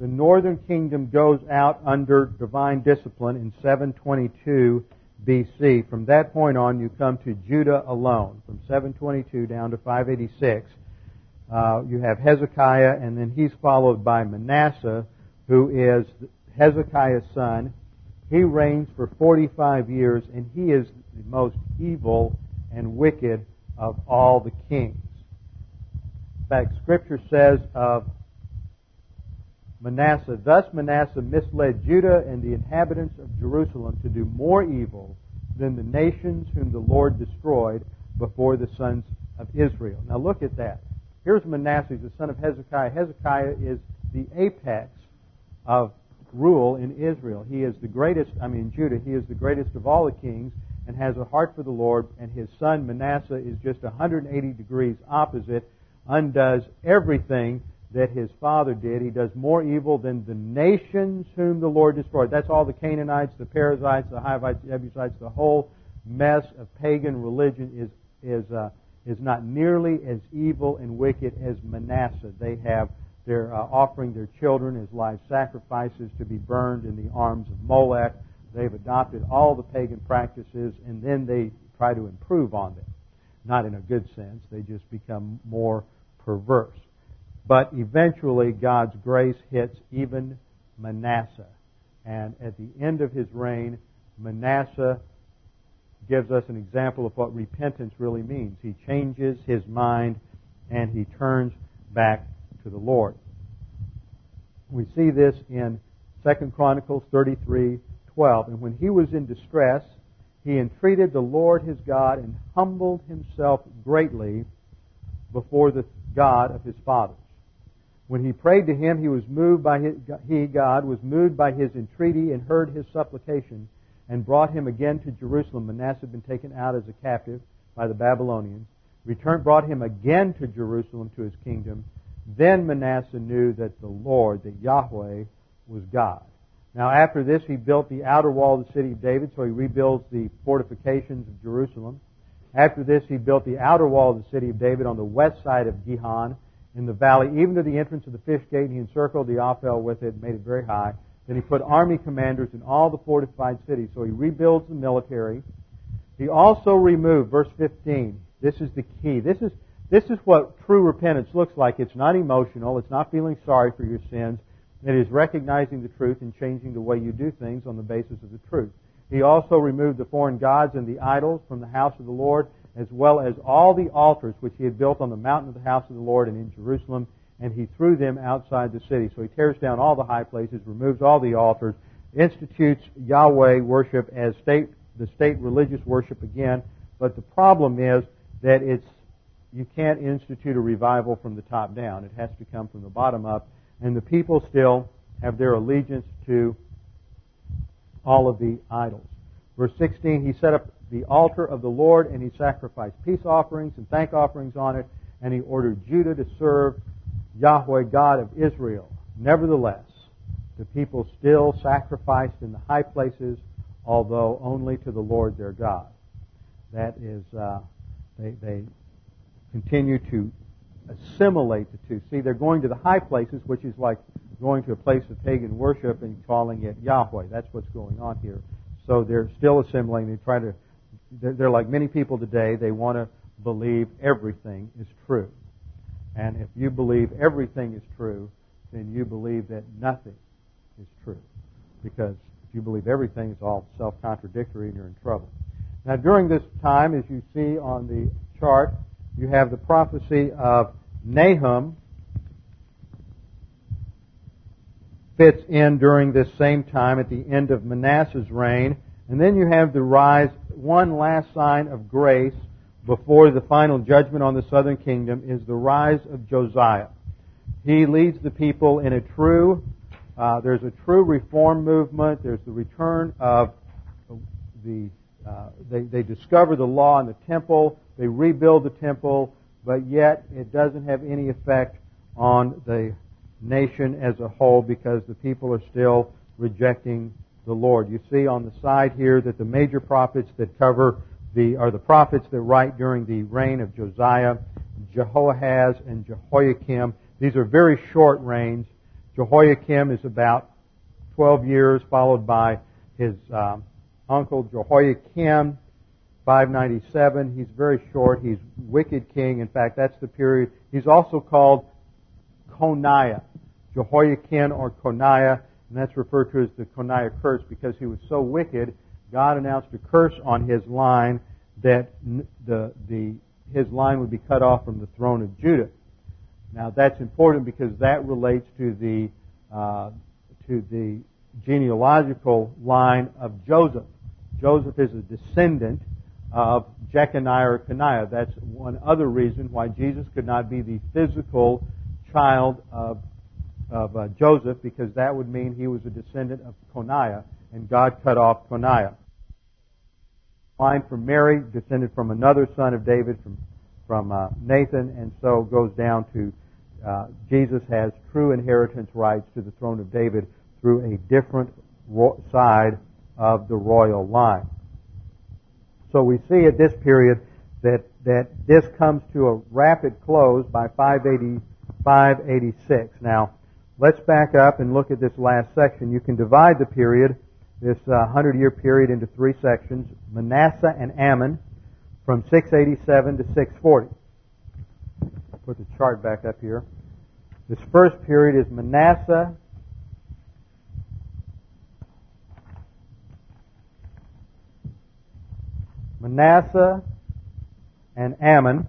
the northern kingdom goes out under divine discipline in 722 BC, from that point on you come to Judah alone, from 722 down to 586. Uh, you have Hezekiah, and then he's followed by Manasseh, who is Hezekiah's son. He reigns for 45 years, and he is the most evil and wicked of all the kings. In fact, Scripture says of Manasseh, Thus Manasseh misled Judah and the inhabitants of Jerusalem to do more evil than the nations whom the Lord destroyed before the sons of Israel. Now look at that. Here's Manasseh, the son of Hezekiah. Hezekiah is the apex of rule in Israel. He is the greatest, I mean, Judah, he is the greatest of all the kings and has a heart for the Lord, and his son Manasseh is just 180 degrees opposite, undoes everything that his father did. He does more evil than the nations whom the Lord destroyed. That's all the Canaanites, the Perizzites, the Hivites, the Jebusites, the whole mess of pagan religion is is uh, is not nearly as evil and wicked as Manasseh. They have they're uh, offering their children as live sacrifices to be burned in the arms of Molech. They've adopted all the pagan practices and then they try to improve on them. Not in a good sense. They just become more perverse. But eventually God's grace hits even Manasseh. And at the end of his reign, Manasseh gives us an example of what repentance really means. He changes his mind and he turns back to the Lord. We see this in 2 Chronicles 33:12. And when he was in distress, he entreated the Lord his God and humbled himself greatly before the God of his fathers. When he prayed to him, he was moved by his, he, God, was moved by his entreaty and heard his supplication and brought him again to Jerusalem. Manasseh had been taken out as a captive by the Babylonians. Returned, brought him again to Jerusalem to his kingdom. Then Manasseh knew that the Lord, that Yahweh, was God. Now after this, he built the outer wall of the city of David, so he rebuilds the fortifications of Jerusalem. After this, he built the outer wall of the city of David on the west side of Gihon in the valley, even to the entrance of the fish gate, and he encircled the Ophel with it, made it very high. Then he put army commanders in all the fortified cities. So he rebuilds the military. He also removed, verse 15, this is the key. This is, this is what true repentance looks like. It's not emotional. It's not feeling sorry for your sins. It is recognizing the truth and changing the way you do things on the basis of the truth. He also removed the foreign gods and the idols from the house of the Lord, as well as all the altars which he had built on the mountain of the house of the Lord and in Jerusalem and he threw them outside the city. So he tears down all the high places, removes all the altars, institutes Yahweh worship as state, the state religious worship again. But the problem is that it's, you can't institute a revival from the top down. It has to come from the bottom up. And the people still have their allegiance to all of the idols. Verse 16, he set up the altar of the Lord and he sacrificed peace offerings and thank offerings on it, and he ordered Judah to serve Yahweh God of Israel. Nevertheless, the people still sacrificed in the high places, although only to the Lord their God. That is, uh, they, they continue to assimilate the two. See, they're going to the high places, which is like going to a place of pagan worship and calling it Yahweh. That's what's going on here. So they're still assimilating. They try to, they're, they're like many people today. They want to believe everything is true. And if you believe everything is true, then you believe that nothing is true. Because if you believe everything is all self-contradictory and you're in trouble. Now during this time, as you see on the chart, you have the prophecy of Nahum fits in during this same time at the end of Manasseh's reign. And then you have the rise, one last sign of grace before the final judgment on the southern kingdom is the rise of Josiah. He leads the people in a true, uh, there's a true reform movement. There's the return of the, uh, they, they discover the law in the temple. They rebuild the temple, but yet it doesn't have any effect on the nation as a whole because the people are still rejecting the Lord. You see on the side here that the major prophets that cover the, are the prophets that write during the reign of Josiah, Jehoahaz, and Jehoiakim. These are very short reigns. Jehoiakim is about 12 years, followed by his um, uncle Jehoiakim. 597. He's very short. He's wicked king. In fact, that's the period. He's also called Coniah, Jehoiachin or Coniah, and that's referred to as the Coniah curse because he was so wicked. God announced a curse on his line that the, the, his line would be cut off from the throne of Judah. Now that's important because that relates to the uh, to the genealogical line of Joseph. Joseph is a descendant of Jeconiah or Coniah. That's one other reason why Jesus could not be the physical child of, of uh, Joseph, because that would mean he was a descendant of Coniah, and God cut off Coniah. Line from Mary descended from another son of David, from from uh, Nathan, and so goes down to uh, Jesus has true inheritance rights to the throne of David through a different ro- side of the royal line. So we see at this period that, that this comes to a rapid close by 580, 586. Now, let's back up and look at this last section. You can divide the period, this uh, 100 year period, into three sections Manasseh and Amon from 687 to 640. Put the chart back up here. This first period is Manasseh Manasseh and Amon.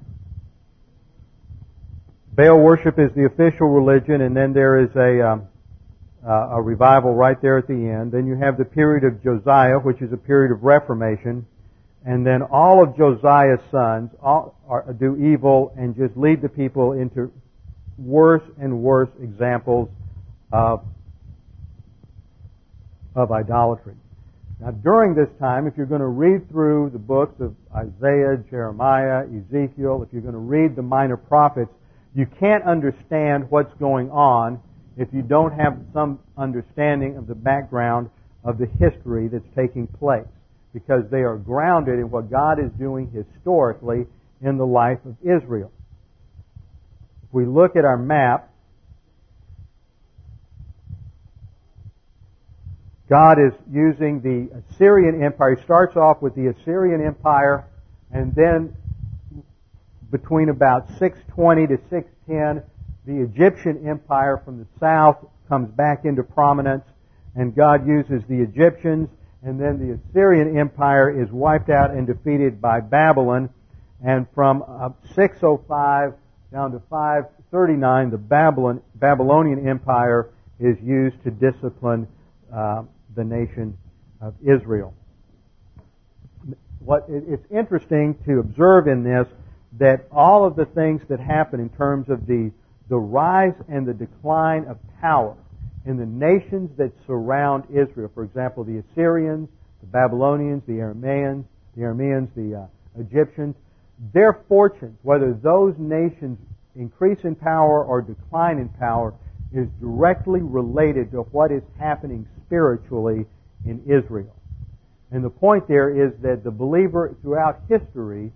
Baal worship is the official religion, and then there is a, um, uh, a revival right there at the end. Then you have the period of Josiah, which is a period of reformation. And then all of Josiah's sons all are, do evil and just lead the people into worse and worse examples of, of idolatry. Now, during this time, if you're going to read through the books of Isaiah, Jeremiah, Ezekiel, if you're going to read the minor prophets, you can't understand what's going on if you don't have some understanding of the background of the history that's taking place. Because they are grounded in what God is doing historically in the life of Israel. If we look at our map, God is using the Assyrian Empire. He starts off with the Assyrian Empire, and then between about 620 to 610, the Egyptian Empire from the south comes back into prominence, and God uses the Egyptians, and then the Assyrian Empire is wiped out and defeated by Babylon, and from 605 down to 539, the Babylon, Babylonian Empire is used to discipline uh, the nation of Israel. What, it's interesting to observe in this that all of the things that happen in terms of the, the rise and the decline of power in the nations that surround Israel, for example, the Assyrians, the Babylonians, the Arameans, the Arameans, the uh, Egyptians, their fortunes, whether those nations increase in power or decline in power, is directly related to what is happening spiritually in Israel. And the point there is that the believer throughout history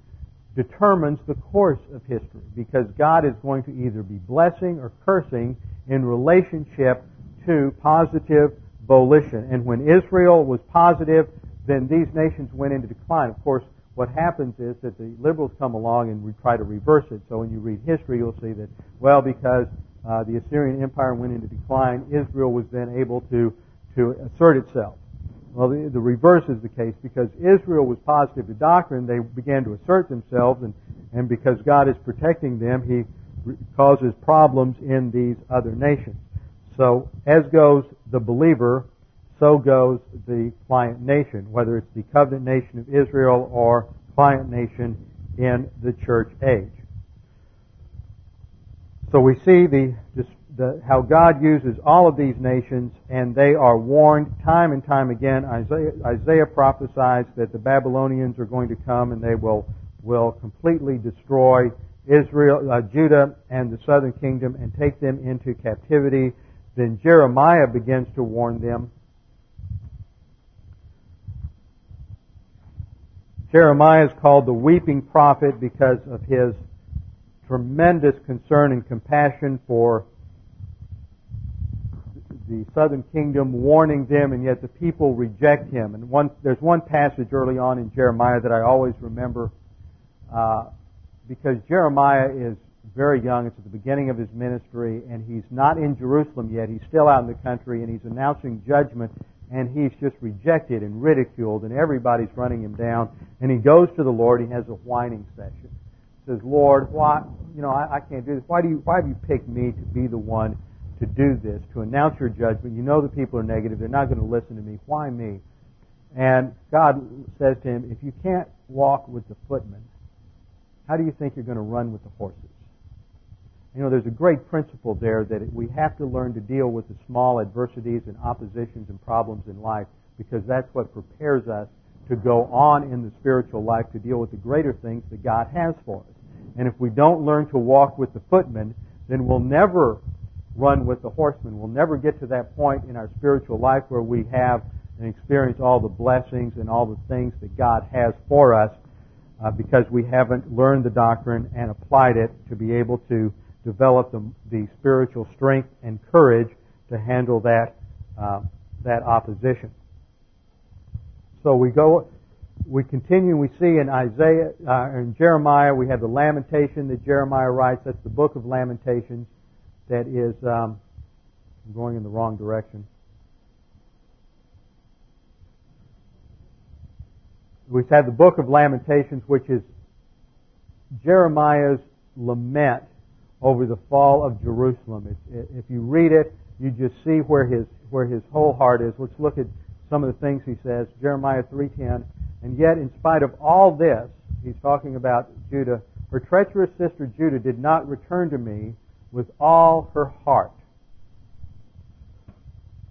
determines the course of history because God is going to either be blessing or cursing in relationship to positive volition. And when Israel was positive, then these nations went into decline. Of course, what happens is that the liberals come along and we try to reverse it. So when you read history, you'll see that, well, because uh, the Assyrian Empire went into decline, Israel was then able to to assert itself. Well, the, the reverse is the case because Israel was positive to doctrine. They began to assert themselves, and, and because God is protecting them, He causes problems in these other nations. So, as goes the believer, so goes the client nation, whether it's the covenant nation of Israel or client nation in the church age. So we see the the, how God uses all of these nations, and they are warned time and time again. Isaiah, Isaiah prophesies that the Babylonians are going to come and they will will completely destroy Israel, uh, Judah, and the southern kingdom, and take them into captivity. Then Jeremiah begins to warn them. Jeremiah is called the weeping prophet because of his tremendous concern and compassion for the southern kingdom warning them, and yet the people reject him. And one, there's one passage early on in Jeremiah that I always remember uh, because Jeremiah is very young. It's at the beginning of his ministry, and he's not in Jerusalem yet. He's still out in the country, and he's announcing judgment, and he's just rejected and ridiculed, and everybody's running him down. And he goes to the Lord. He has a whining session. He says, "Lord, why? You know, I, I can't do this. Why do you? Why have you picked me to be the one to do this? To announce your judgment? You know the people are negative. They're not going to listen to me. Why me?" And God says to him, "If you can't walk with the footmen, how do you think you're going to run with the horses?" You know, there's a great principle there that we have to learn to deal with the small adversities and oppositions and problems in life because that's what prepares us to go on in the spiritual life to deal with the greater things that God has for us. And if we don't learn to walk with the footmen, then we'll never run with the horsemen. We'll never get to that point in our spiritual life where we have and experience all the blessings and all the things that God has for us uh, because we haven't learned the doctrine and applied it to be able to develop the, the spiritual strength and courage to handle that uh, that opposition. So we go, we continue. We see in Isaiah, uh, in Jeremiah, we have the lamentation that Jeremiah writes. That's the book of Lamentations. That is, um, going in the wrong direction. We have the book of Lamentations, which is Jeremiah's lament over the fall of Jerusalem. if you read it, you just see where his where his whole heart is. Let's look at some of the things he says. Jeremiah 3:10. And yet, in spite of all this, he's talking about Judah. Her treacherous sister Judah did not return to me with all her heart.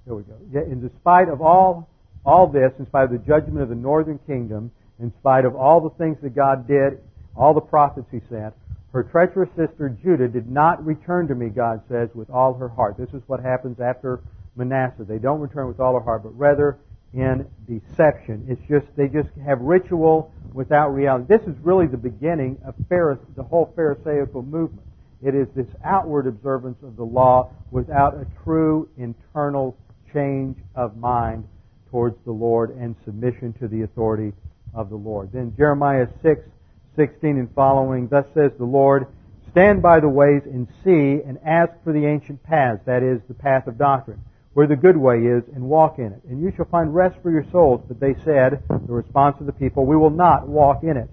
Here we go. Yet, in spite of all all this, in spite of the judgment of the northern kingdom, in spite of all the things that God did, all the prophets He sent, her treacherous sister Judah did not return to me, God says, with all her heart. This is what happens after Manasseh. They don't return with all her heart, but rather in deception. It's just they just have ritual without reality. This is really the beginning of Pharise, the whole Pharisaical movement. It is this outward observance of the law without a true internal change of mind towards the Lord and submission to the authority of the Lord. Then Jeremiah 6 16 and following, Thus says the Lord, Stand by the ways and see and ask for the ancient paths, that is, the path of doctrine, where the good way is, and walk in it. And you shall find rest for your souls. But they said, the response of the people, We will not walk in it.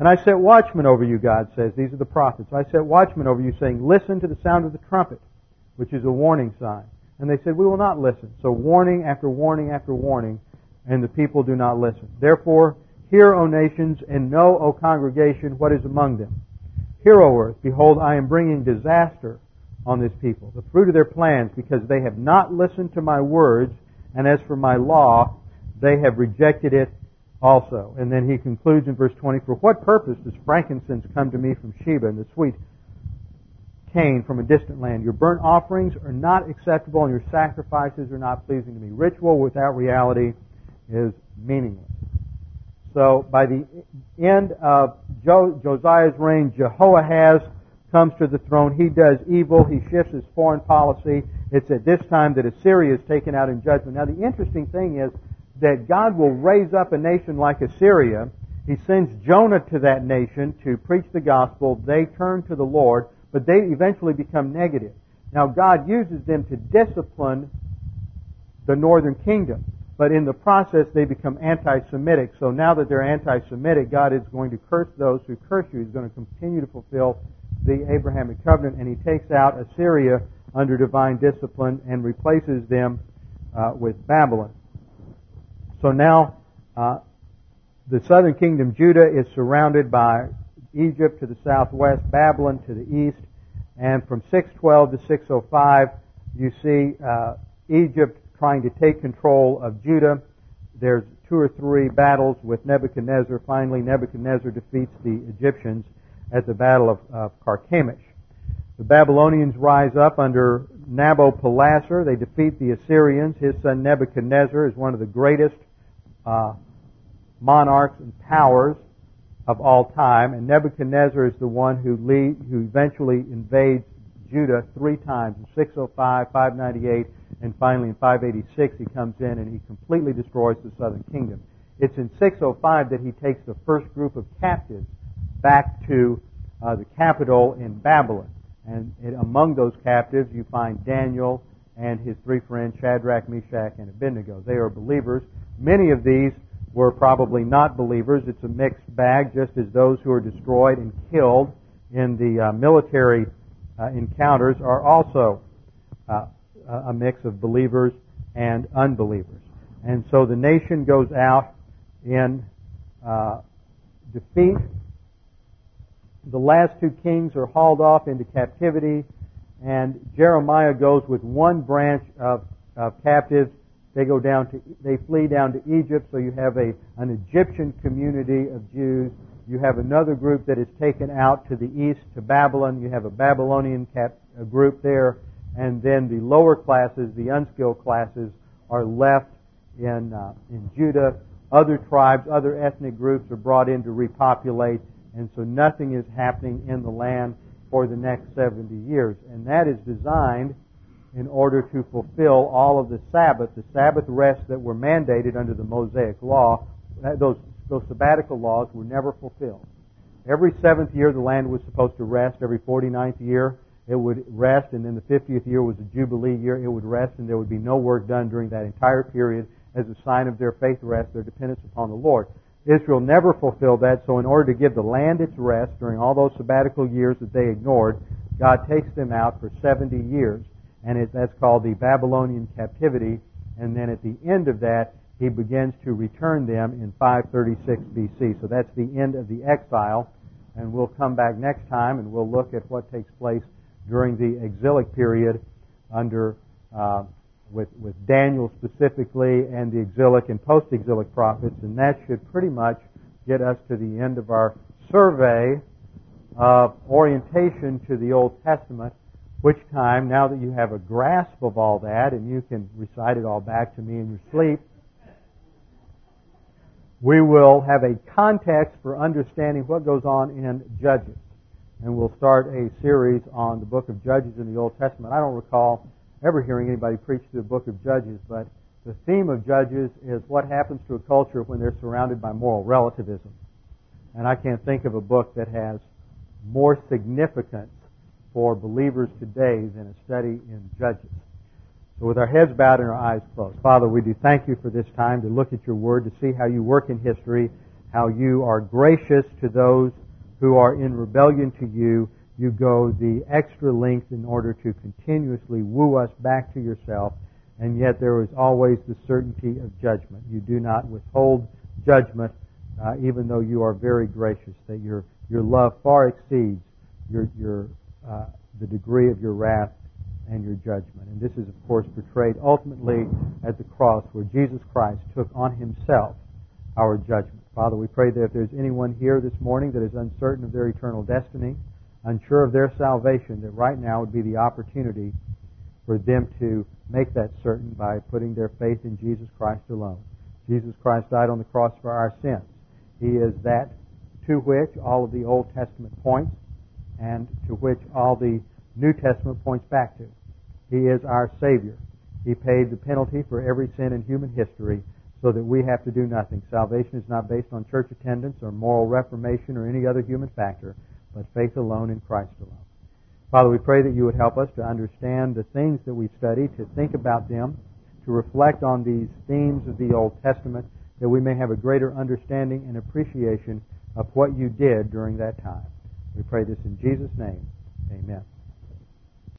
And I set watchmen over you, God says. These are the prophets. I set watchmen over you, saying, Listen to the sound of the trumpet, which is a warning sign. And they said, We will not listen. So warning after warning after warning, and the people do not listen. Therefore, Hear, O nations, and know, O congregation, what is among them. Hear, O earth, behold, I am bringing disaster on this people, the fruit of their plans, because they have not listened to my words, and as for my law, they have rejected it also. And then he concludes in verse 20, For what purpose does frankincense come to me from Sheba, and the sweet cane from a distant land? Your burnt offerings are not acceptable, and your sacrifices are not pleasing to me. Ritual without reality is meaningless. So by the end of Josiah's reign, Jehoahaz comes to the throne. He does evil. He shifts his foreign policy. It's at this time that Assyria is taken out in judgment. Now the interesting thing is that God will raise up a nation like Assyria. He sends Jonah to that nation to preach the gospel. They turn to the Lord, but they eventually become negative. Now God uses them to discipline the northern kingdom but in the process they become anti-Semitic. So now that they're anti-Semitic, God is going to curse those who curse you. He's going to continue to fulfill the Abrahamic covenant, and He takes out Assyria under divine discipline and replaces them uh, with Babylon. So now uh, the southern kingdom, Judah, is surrounded by Egypt to the southwest, Babylon to the east, and from 612 to 605, you see uh, Egypt trying to take control of Judah. There's two or three battles with Nebuchadnezzar. Finally, Nebuchadnezzar defeats the Egyptians at the Battle of, of Carchemish. The Babylonians rise up under Nabopolassar. They defeat the Assyrians. His son Nebuchadnezzar is one of the greatest uh, monarchs and powers of all time. And Nebuchadnezzar is the one who, lead, who eventually invades Judah three times in 605, 598, and finally in 586 he comes in and he completely destroys the southern kingdom. It's in 605 that he takes the first group of captives back to uh, the capital in Babylon. And it, among those captives, you find Daniel and his three friends, Shadrach, Meshach, and Abednego. They are believers. Many of these were probably not believers. It's a mixed bag, just as those who are destroyed and killed in the uh, military uh, encounters are also uh, a mix of believers and unbelievers. And so the nation goes out in uh, defeat. The last two kings are hauled off into captivity, and Jeremiah goes with one branch of, of captives. They go down to, they flee down to Egypt, so you have a, an Egyptian community of Jews. You have another group that is taken out to the east to Babylon. You have a Babylonian cap, a group there, and then the lower classes, the unskilled classes, are left in uh, in Judah other tribes, other ethnic groups are brought in to repopulate, and so nothing is happening in the land for the next 70 years. And that is designed in order to fulfill all of the Sabbath, the Sabbath rests that were mandated under the Mosaic Law. Those, those sabbatical laws were never fulfilled. Every seventh year, the land was supposed to rest. Every 49th year, it would rest, and then the 50th year was a Jubilee year. It would rest, and there would be no work done during that entire period as a sign of their faith rest, their dependence upon the Lord. Israel never fulfilled that, so in order to give the land its rest during all those sabbatical years that they ignored, God takes them out for 70 years, and it, that's called the Babylonian captivity, and then at the end of that, he begins to return them in 536 BC. So that's the end of the exile, and we'll come back next time and we'll look at what takes place during the exilic period under uh, with, with Daniel specifically and the exilic and post-exilic prophets, and that should pretty much get us to the end of our survey of orientation to the Old Testament, which time, now that you have a grasp of all that and you can recite it all back to me in your sleep, we will have a context for understanding what goes on in Judges. And we'll start a series on the book of Judges in the Old Testament. I don't recall ever hearing anybody preach through the book of Judges, but the theme of Judges is what happens to a culture when they're surrounded by moral relativism. And I can't think of a book that has more significance for believers today than a study in Judges. So with our heads bowed and our eyes closed, Father, we do thank you for this time to look at your word, to see how you work in history, how you are gracious to those who are in rebellion to you, you go the extra length in order to continuously woo us back to yourself, and yet there is always the certainty of judgment. You do not withhold judgment, uh, even though you are very gracious, that your, your love far exceeds your, your, uh, the degree of your wrath and your judgment. And this is, of course, portrayed ultimately at the cross where Jesus Christ took on himself our judgment. Father, we pray that if there's anyone here this morning that is uncertain of their eternal destiny, unsure of their salvation, that right now would be the opportunity for them to make that certain by putting their faith in Jesus Christ alone. Jesus Christ died on the cross for our sins. He is that to which all of the Old Testament points and to which all the New Testament points back to. He is our Savior. He paid the penalty for every sin in human history so that we have to do nothing. Salvation is not based on church attendance or moral reformation or any other human factor but faith alone in Christ alone. Father, we pray that you would help us to understand the things that we've studied, to think about them, to reflect on these themes of the Old Testament, that we may have a greater understanding and appreciation of what you did during that time. We pray this in Jesus' name. Amen.